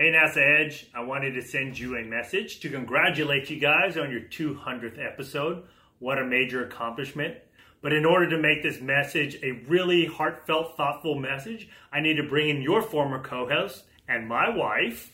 Hey NASA Edge, I wanted to send you a message to congratulate you guys on your 200th episode. What a major accomplishment. But in order to make this message a really heartfelt, thoughtful message, I need to bring in your former co host and my wife.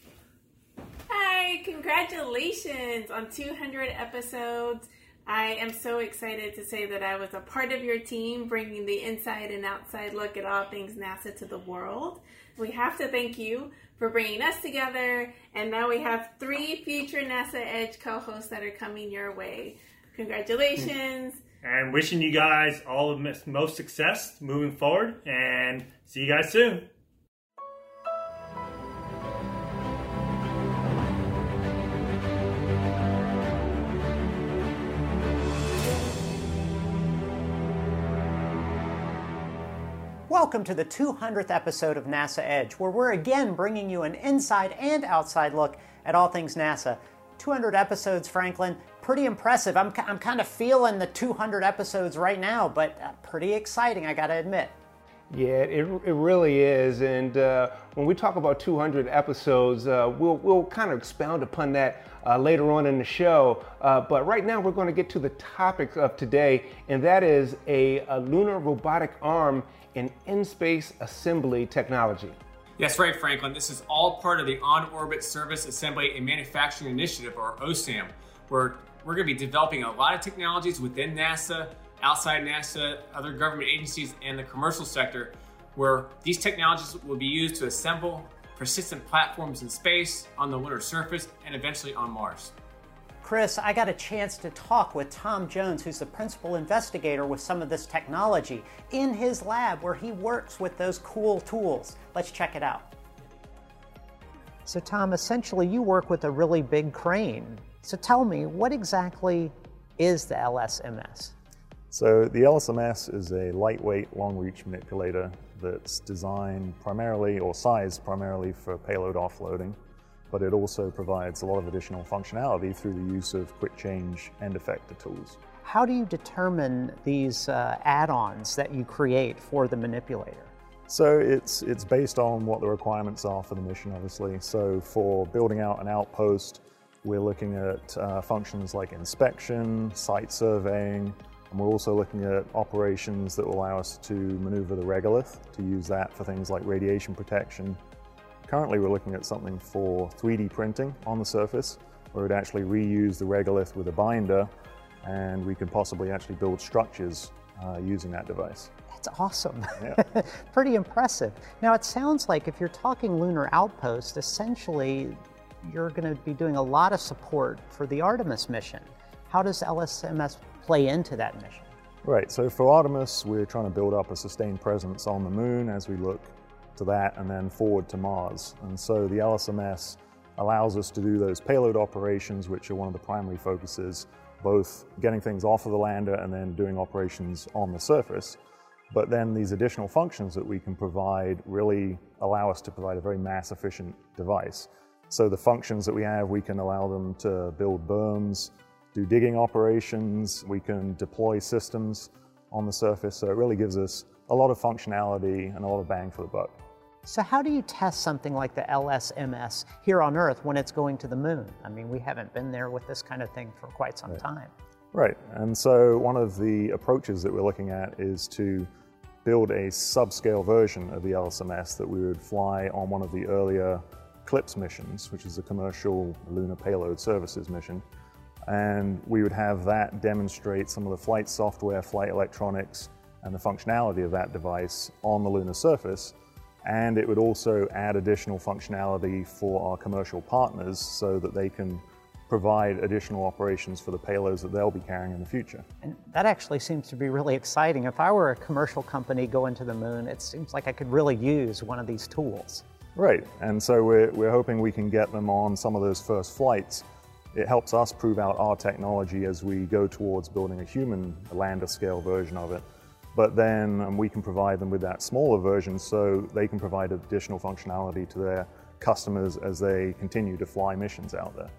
Hi, congratulations on 200 episodes. I am so excited to say that I was a part of your team bringing the inside and outside look at all things NASA to the world. We have to thank you for bringing us together, and now we have three future NASA Edge co hosts that are coming your way. Congratulations! And wishing you guys all the most success moving forward, and see you guys soon. Welcome to the 200th episode of NASA Edge, where we're again bringing you an inside and outside look at all things NASA. 200 episodes, Franklin, pretty impressive. I'm, I'm kind of feeling the 200 episodes right now, but uh, pretty exciting, I gotta admit. Yeah, it, it really is. And uh, when we talk about 200 episodes, uh, we'll, we'll kind of expound upon that uh, later on in the show. Uh, but right now, we're going to get to the topic of today, and that is a, a lunar robotic arm in in-space assembly technology. Yes, right, Franklin. This is all part of the On-Orbit Service Assembly and Manufacturing Initiative, or OSAM, where we're going to be developing a lot of technologies within NASA, outside NASA, other government agencies, and the commercial sector, where these technologies will be used to assemble persistent platforms in space, on the lunar surface, and eventually on Mars. Chris, I got a chance to talk with Tom Jones, who's the principal investigator with some of this technology, in his lab where he works with those cool tools. Let's check it out. So, Tom, essentially, you work with a really big crane. So, tell me, what exactly is the LSMS? So, the LSMS is a lightweight, long reach manipulator that's designed primarily or sized primarily for payload offloading but it also provides a lot of additional functionality through the use of quick change end effector tools. How do you determine these uh, add-ons that you create for the manipulator? So it's, it's based on what the requirements are for the mission, obviously. So for building out an outpost, we're looking at uh, functions like inspection, site surveying, and we're also looking at operations that will allow us to maneuver the regolith, to use that for things like radiation protection Currently we're looking at something for 3D printing on the surface where we'd actually reuse the regolith with a binder and we could possibly actually build structures uh, using that device. That's awesome. Yeah. Pretty impressive. Now it sounds like if you're talking lunar outpost, essentially you're going to be doing a lot of support for the Artemis mission. How does LSMS play into that mission? Right, so for Artemis, we're trying to build up a sustained presence on the moon as we look to that and then forward to Mars. And so the LSMS allows us to do those payload operations, which are one of the primary focuses, both getting things off of the lander and then doing operations on the surface. But then these additional functions that we can provide really allow us to provide a very mass efficient device. So the functions that we have, we can allow them to build berms, do digging operations, we can deploy systems on the surface. So it really gives us a lot of functionality and a lot of bang for the buck. So how do you test something like the LSMS here on Earth when it's going to the moon? I mean, we haven't been there with this kind of thing for quite some right. time. Right, and so one of the approaches that we're looking at is to build a subscale version of the LSMS that we would fly on one of the earlier CLPS missions, which is the Commercial Lunar Payload Services mission. And we would have that demonstrate some of the flight software, flight electronics, and the functionality of that device on the lunar surface and it would also add additional functionality for our commercial partners so that they can provide additional operations for the payloads that they'll be carrying in the future. And that actually seems to be really exciting. If I were a commercial company going to the moon, it seems like I could really use one of these tools. Right, and so we're, we're hoping we can get them on some of those first flights. It helps us prove out our technology as we go towards building a human lander scale version of it but then um, we can provide them with that smaller version so they can provide additional functionality to their customers as they continue to fly missions out there.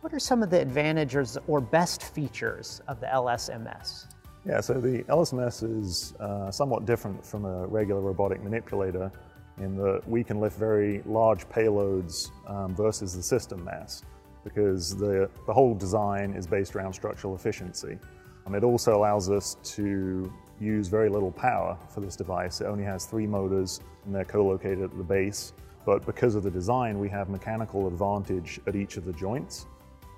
What are some of the advantages or best features of the LSMS? Yeah, so the LSMS is uh, somewhat different from a regular robotic manipulator in that we can lift very large payloads um, versus the system mass because the, the whole design is based around structural efficiency. Um, it also allows us to use very little power for this device. It only has three motors and they're co-located at the base. But because of the design, we have mechanical advantage at each of the joints.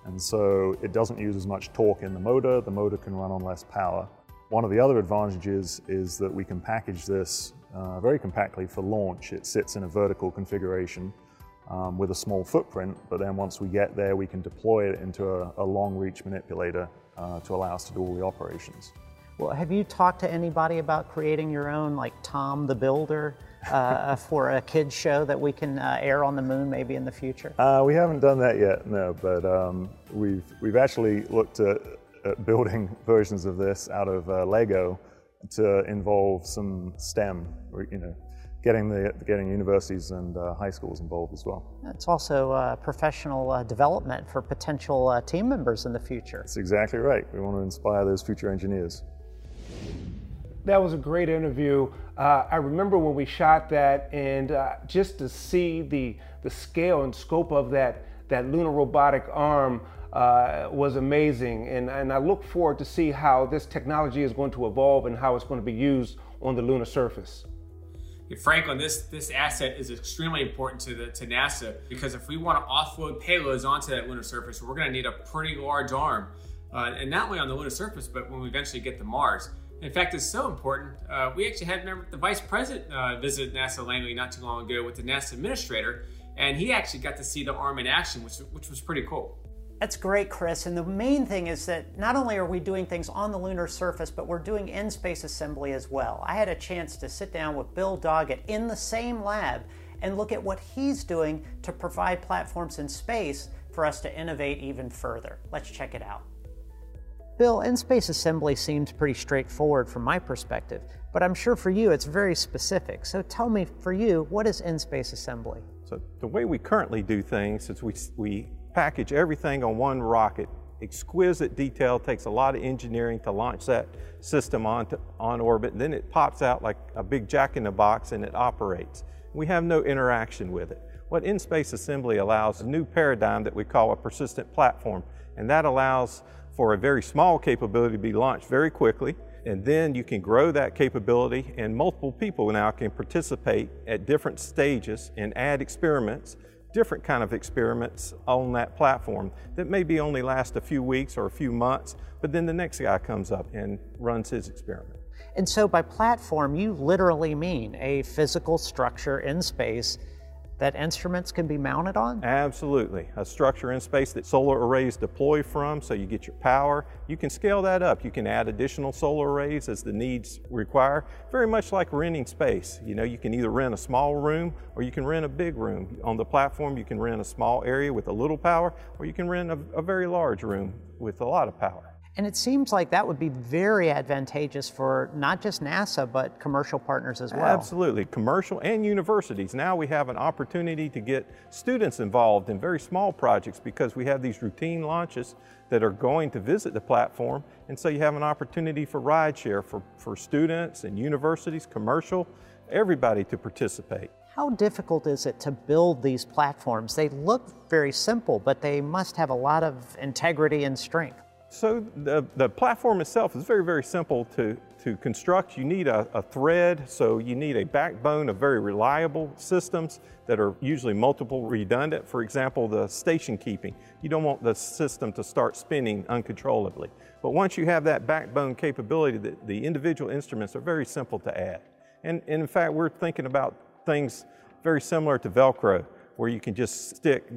And so it doesn't use as much torque in the motor. The motor can run on less power. One of the other advantages is that we can package this uh, very compactly for launch. It sits in a vertical configuration um, with a small footprint, but then once we get there, we can deploy it into a, a long reach manipulator uh, to allow us to do all the operations. Well, have you talked to anybody about creating your own, like Tom the Builder, uh, for a kids show that we can uh, air on the moon maybe in the future? Uh, we haven't done that yet, no. But um, we've we've actually looked at, at, building versions of this out of uh, Lego to involve some STEM, you know, getting the getting universities and uh, high schools involved as well. It's also uh, professional uh, development for potential uh, team members in the future. That's exactly right. We want to inspire those future engineers. That was a great interview. Uh, I remember when we shot that, and uh, just to see the the scale and scope of that that lunar robotic arm uh, was amazing. And, and I look forward to see how this technology is going to evolve and how it's going to be used on the lunar surface. Franklin, this this asset is extremely important to the to NASA because if we want to offload payloads onto that lunar surface, we're going to need a pretty large arm, uh, and not only on the lunar surface, but when we eventually get to Mars. In fact, it's so important. Uh, we actually had remember the vice president uh, visit NASA Langley not too long ago with the NASA administrator, and he actually got to see the arm in action, which which was pretty cool. That's great, Chris. And the main thing is that not only are we doing things on the lunar surface, but we're doing in space assembly as well. I had a chance to sit down with Bill Doggett in the same lab and look at what he's doing to provide platforms in space for us to innovate even further. Let's check it out. Bill, in space assembly seems pretty straightforward from my perspective, but I'm sure for you it's very specific. So tell me, for you, what is in space assembly? So, the way we currently do things is we, we package everything on one rocket. Exquisite detail, takes a lot of engineering to launch that system on, to, on orbit. And then it pops out like a big jack in the box and it operates. We have no interaction with it. What in-space assembly allows a new paradigm that we call a persistent platform. And that allows for a very small capability to be launched very quickly. And then you can grow that capability and multiple people now can participate at different stages and add experiments different kind of experiments on that platform that maybe only last a few weeks or a few months, but then the next guy comes up and runs his experiment. And so by platform, you literally mean a physical structure in space that instruments can be mounted on? Absolutely. A structure in space that solar arrays deploy from so you get your power. You can scale that up. You can add additional solar arrays as the needs require, very much like renting space. You know, you can either rent a small room or you can rent a big room. On the platform, you can rent a small area with a little power or you can rent a, a very large room with a lot of power. And it seems like that would be very advantageous for not just NASA, but commercial partners as well. Absolutely, commercial and universities. Now we have an opportunity to get students involved in very small projects because we have these routine launches that are going to visit the platform. And so you have an opportunity for rideshare for, for students and universities, commercial, everybody to participate. How difficult is it to build these platforms? They look very simple, but they must have a lot of integrity and strength. So the, the platform itself is very, very simple to, to construct. You need a, a, thread, so you need a backbone of very reliable systems that are usually multiple redundant. For example, the station keeping. You don't want the system to start spinning uncontrollably. But once you have that backbone capability, the, the individual instruments are very simple to add. And, and in fact, we're thinking about things very similar to Velcro, where you can just stick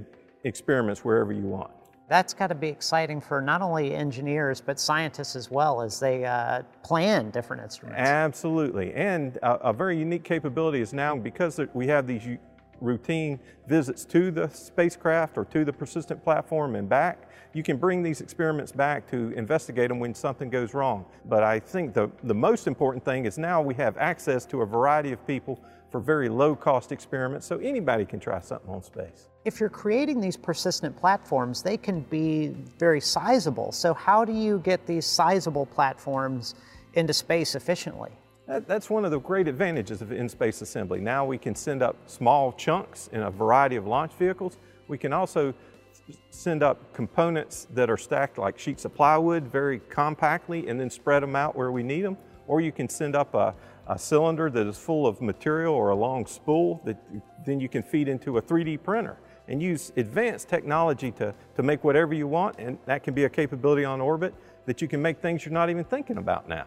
experiments wherever you want. That's got to be exciting for not only engineers, but scientists as well as they uh, plan different instruments. Absolutely. And a, a, very unique capability is now because we have these routine visits to the spacecraft or to the persistent platform and back, you can bring these experiments back to investigate them when something goes wrong. But I think the, the most important thing is now we have access to a variety of people for very low cost experiments, so anybody can try something on space. If you're creating these persistent platforms, they can be very sizable. So how do you get these sizable platforms into space efficiently? That, that's one of the great advantages of in-space assembly. Now we can send up small chunks in a variety of launch vehicles. We can also send up components that are stacked like sheets of plywood very compactly and then spread them out where we need them. Or you can send up a, a cylinder that is full of material or a long spool that then you can feed into a 3D printer and use advanced technology to, to make whatever you want and that can be a capability on orbit that you can make things you're not even thinking about now.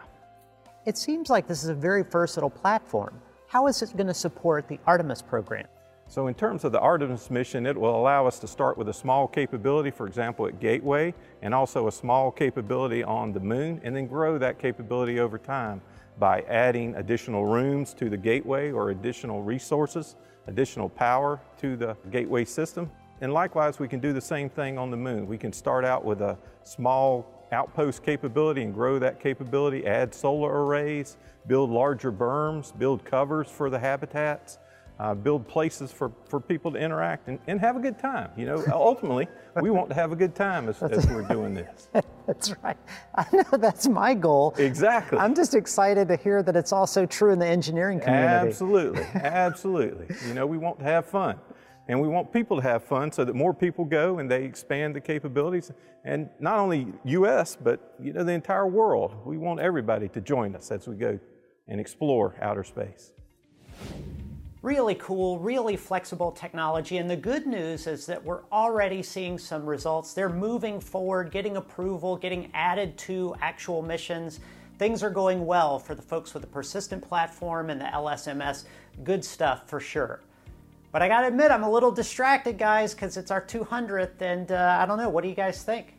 It seems like this is a very versatile platform. How is it going to support the Artemis program? So in terms of the Artemis mission, it will allow us to start with a small capability, for example, at Gateway, and also a small capability on the moon, and then grow that capability over time by adding additional rooms to the Gateway or additional resources, additional power to the Gateway system. And likewise, we can do the same thing on the moon. We can start out with a small outpost capability and grow that capability, add solar arrays, build larger berms, build covers for the habitats, uh, build places for, for people to interact and, and have a good time. You know, ultimately, we want to have a good time as, as we're doing this. That's right. I know that's my goal. Exactly. I'm just excited to hear that it's also true in the engineering community. Absolutely, absolutely. You know, we want to have fun. And we want people to have fun so that more people go and they expand the capabilities. And not only US, but you know, the entire world. We want everybody to join us as we go and explore outer space. Really cool, really flexible technology. And the good news is that we're already seeing some results. They're moving forward, getting approval, getting added to actual missions. Things are going well for the folks with the persistent platform and the LSMS. Good stuff for sure. But I gotta admit, I'm a little distracted, guys, because it's our 200th, and uh, I don't know. What do you guys think?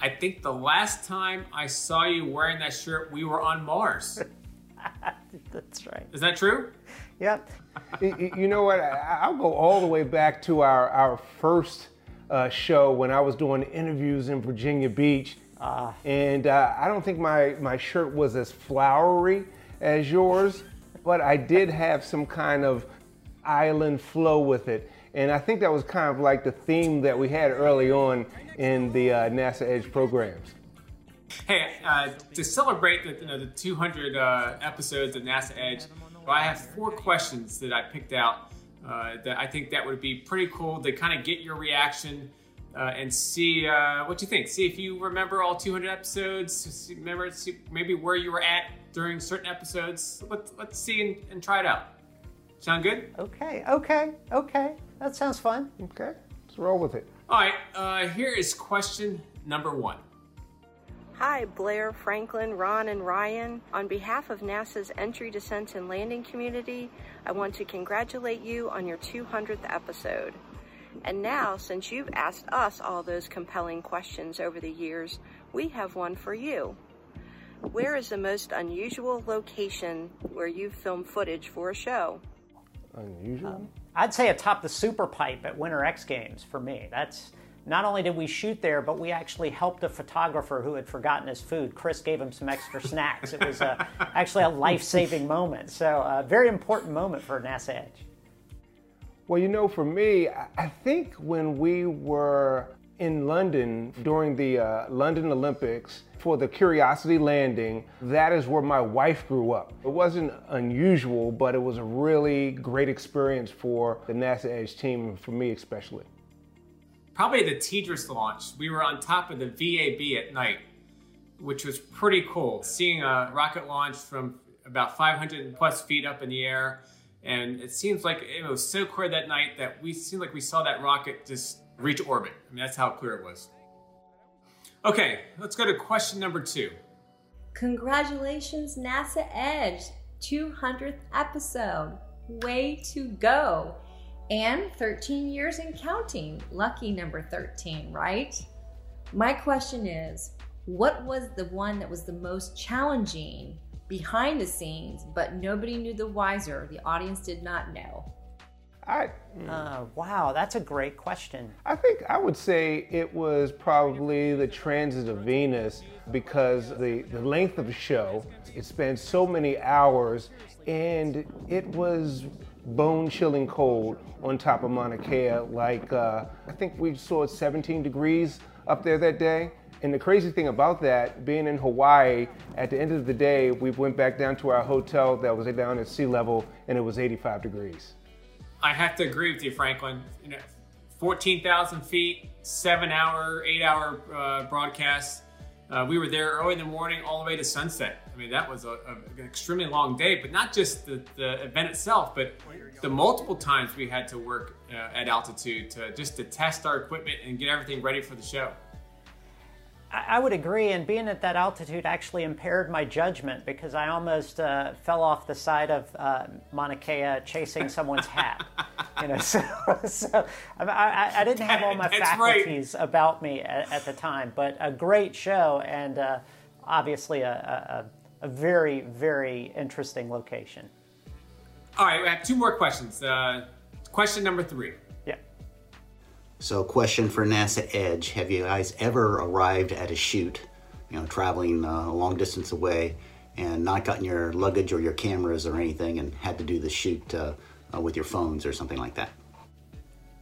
I think the last time I saw you wearing that shirt, we were on Mars. That's right. Is that true? Yep. you know what? I'll go all the way back to our, our first uh, show when I was doing interviews in Virginia Beach. Uh, and uh, I don't think my, my shirt was as flowery as yours, but I did have some kind of island flow with it. And I think that was kind of like the theme that we had early on in the uh, NASA Edge programs. Hey, uh, to celebrate the, you know, the 200 uh, episodes of NASA Edge, well, I have four questions that I picked out uh, that I think that would be pretty cool to kind of get your reaction uh, and see uh, what you think. See if you remember all 200 episodes. See, remember see maybe where you were at during certain episodes. Let's, let's see and, and try it out. Sound good? Okay, okay, okay. That sounds fun. Okay, let's roll with it. All right, uh, here is question number one. Hi, Blair, Franklin, Ron, and Ryan. On behalf of NASA's entry, descent, and landing community, I want to congratulate you on your 200th episode. And now, since you've asked us all those compelling questions over the years, we have one for you. Where is the most unusual location where you've filmed footage for a show? Unusual? Um, I'd say atop the super pipe at Winter X Games for me. That's not only did we shoot there, but we actually helped a photographer who had forgotten his food. Chris gave him some extra snacks. It was a, actually a life saving moment. So, a very important moment for NASA Edge. Well, you know, for me, I think when we were in London during the uh, London Olympics for the Curiosity landing, that is where my wife grew up. It wasn't unusual, but it was a really great experience for the NASA Edge team, and for me especially probably the TDRS launch. We were on top of the VAB at night, which was pretty cool. Seeing a rocket launch from about 500 plus feet up in the air. And it seems like it was so clear that night that we seemed like we saw that rocket just reach orbit. I mean, that's how clear it was. Okay, let's go to question number two. Congratulations, NASA Edge, 200th episode. Way to go and 13 years and counting. Lucky number 13, right? My question is what was the one that was the most challenging behind the scenes, but nobody knew the wiser? The audience did not know. I, uh, wow, that's a great question. I think I would say it was probably the transit of Venus because the, the length of the show, it spent so many hours and it was bone chilling cold on top of Mauna Kea. Like, uh, I think we saw 17 degrees up there that day. And the crazy thing about that, being in Hawaii, at the end of the day, we went back down to our hotel that was down at sea level, and it was 85 degrees. I have to agree with you, Franklin. You know, 14,000 feet, seven hour, eight hour uh, broadcast. Uh, we were there early in the morning all the way to sunset. I mean, that was a, a, an extremely long day, but not just the, the event itself, but the multiple times we had to work uh, at altitude to just to test our equipment and get everything ready for the show. I would agree, and being at that altitude actually impaired my judgment because I almost uh, fell off the side of uh, Mauna Kea chasing someone's hat. You know, so, so I, I, didn't have all my faculties right. about me at, at, the time, but a great show and uh, obviously a, a, a, very, very interesting location. All right, we have two more questions. Uh, question number three. Yeah. So question for NASA Edge, have you guys ever arrived at a shoot, you know, traveling uh, a long distance away and not gotten your luggage or your cameras or anything and had to do the shoot uh, uh, with your phones or something like that?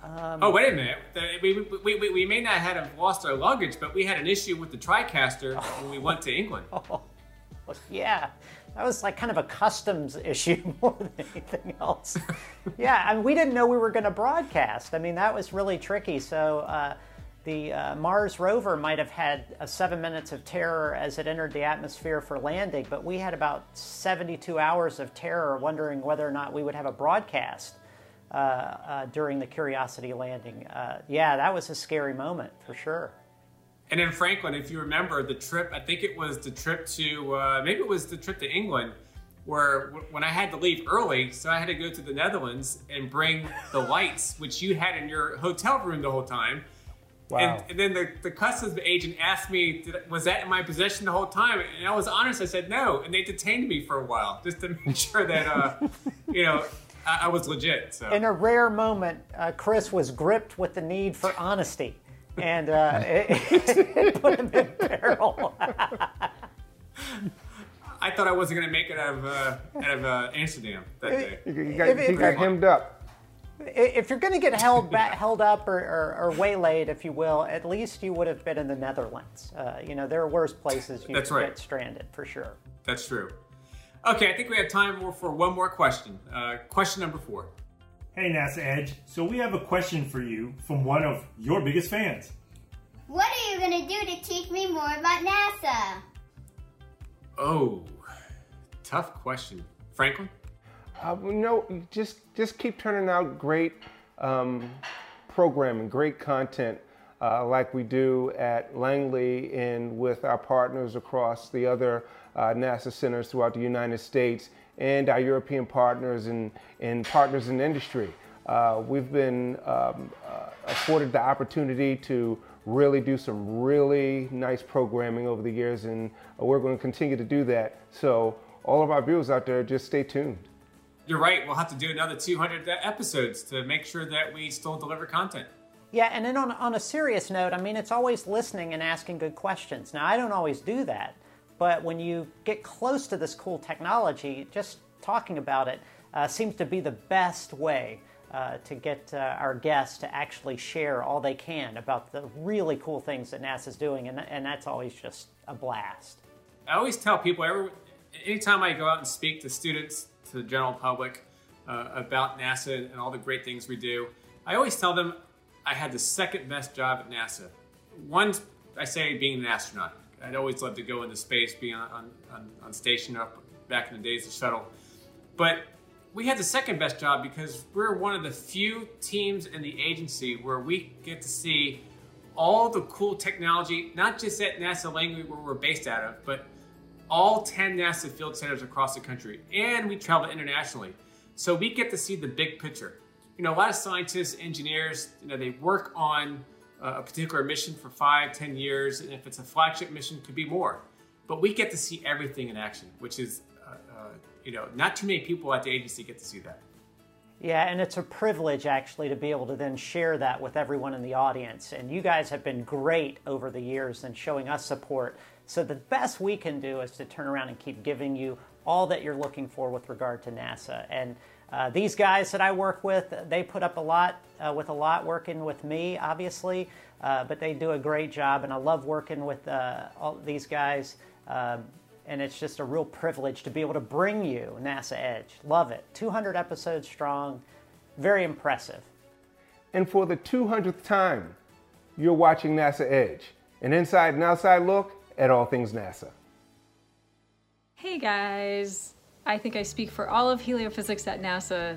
Um, oh, wait a minute. We, we, we, we, may not have lost our luggage, but we had an issue with the TriCaster when we went to England. Yeah that was like kind of a customs issue more than anything else. yeah, I mean, we didn't know we were going to broadcast. I mean, that was really tricky. So uh, the uh, Mars rover might have had seven minutes of terror as it entered the atmosphere for landing, but we had about 72 hours of terror wondering whether or not we would have a broadcast. Uh, uh during the Curiosity landing. Uh, yeah, that was a scary moment for sure. And then Franklin, if you remember the trip, I think it was the trip to, uh, maybe it was the trip to England, where when I had to leave early, so I had to go to the Netherlands and bring the lights, which you had in your hotel room the whole time. Wow. And, and then the, the customs agent asked me, was that in my possession the whole time? And I was honest, I said no. And they detained me for a while just to make sure that, uh, you know, I, I, was legit. So. In a rare moment, uh, Chris was gripped with the need for honesty and uh, it, it, put him in peril. I thought I wasn't going to make it out of, uh, out of uh, Amsterdam that day. You got, if, you got hemmed up. If you're going to get held back, held up or, or, or, waylaid, if you will, at least you would have been in the Netherlands. Uh, you know, there are worse places you That's could right. get stranded for sure. That's true. Okay, I think we have time for one more question. Uh, question number four. Hey NASA Edge, so we have a question for you from one of your biggest fans. What are you going to do to teach me more about NASA? Oh, tough question. Franklin? Uh, no, just just keep turning out great um, programming, great content, uh, like we do at Langley and with our partners across the other uh, NASA centers throughout the United States and our European partners and, and partners in industry. Uh, we've been um, uh, afforded the opportunity to really do some really nice programming over the years, and we're going to continue to do that. So, all of our viewers out there, just stay tuned. You're right. We'll have to do another 200 episodes to make sure that we still deliver content. Yeah, and then on, on a serious note, I mean, it's always listening and asking good questions. Now, I don't always do that. But when you get close to this cool technology, just talking about it uh, seems to be the best way uh, to get uh, our guests to actually share all they can about the really cool things that NASA's doing, and, and that's always just a blast. I always tell people, every, anytime I go out and speak to students, to the general public, uh, about NASA and all the great things we do, I always tell them I had the second best job at NASA. One, I say being an astronaut. I'd always loved to go into space, be on, on, on station up back in the days of shuttle. But we had the second best job because we're one of the few teams in the agency where we get to see all the cool technology, not just at NASA Langley where we're based out of, but all 10 NASA field centers across the country. And we travel internationally. So we get to see the big picture. You know, a lot of scientists, engineers, you know, they work on a particular mission for five, ten years, and if it's a flagship mission, could be more. But we get to see everything in action, which is, uh, uh, you know, not too many people at the agency get to see that. Yeah, and it's a privilege actually to be able to then share that with everyone in the audience. And you guys have been great over the years in showing us support. So the best we can do is to turn around and keep giving you all that you're looking for with regard to NASA. And uh, these guys that I work with, they put up a lot uh, with a lot working with me, obviously, uh, but they do a great job, and I love working with uh, all these guys. Uh, and it's just a real privilege to be able to bring you NASA Edge. Love it. 200 episodes strong, very impressive. And for the 200th time, you're watching NASA Edge, an inside and outside look at all things NASA. Hey guys, I think I speak for all of heliophysics at NASA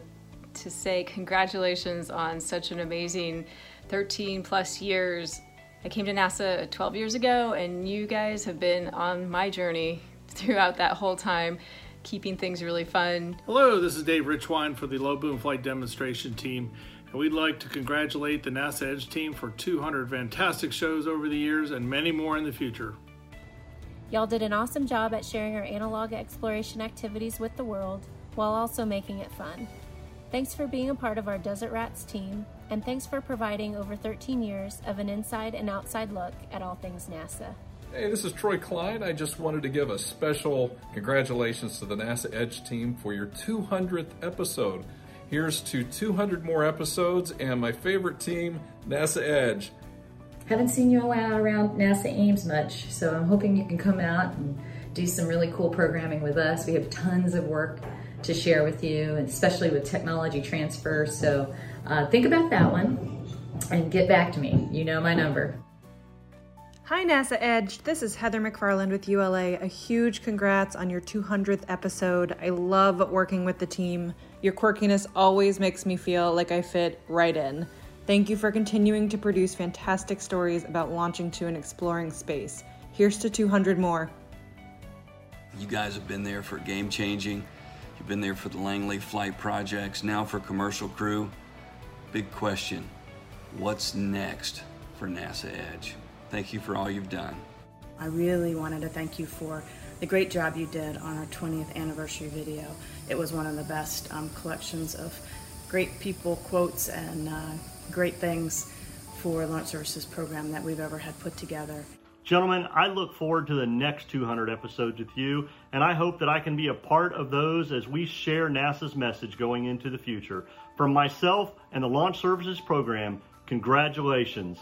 to say congratulations on such an amazing 13 plus years. I came to NASA 12 years ago, and you guys have been on my journey throughout that whole time, keeping things really fun. Hello, this is Dave Richwine for the Low Boom Flight Demonstration Team, and we'd like to congratulate the NASA Edge team for 200 fantastic shows over the years and many more in the future. Y'all did an awesome job at sharing our analog exploration activities with the world while also making it fun. Thanks for being a part of our Desert Rats team, and thanks for providing over 13 years of an inside and outside look at all things NASA. Hey, this is Troy Klein. I just wanted to give a special congratulations to the NASA Edge team for your 200th episode. Here's to 200 more episodes and my favorite team, NASA Edge. Haven't seen you all out around NASA Ames much, so I'm hoping you can come out and do some really cool programming with us. We have tons of work to share with you, especially with technology transfer. So uh, think about that one and get back to me. You know my number. Hi, NASA Edge. This is Heather McFarland with ULA. A huge congrats on your 200th episode. I love working with the team. Your quirkiness always makes me feel like I fit right in. Thank you for continuing to produce fantastic stories about launching to and exploring space. Here's to 200 more. You guys have been there for game changing. You've been there for the Langley flight projects, now for Commercial Crew. Big question what's next for NASA Edge? Thank you for all you've done. I really wanted to thank you for the great job you did on our 20th anniversary video. It was one of the best um, collections of great people, quotes, and uh, great things for Launch Services program that we've ever had put together. Gentlemen, I look forward to the next 200 episodes with you, and I hope that I can be a part of those as we share NASA's message going into the future. From myself and the Launch Services program, congratulations.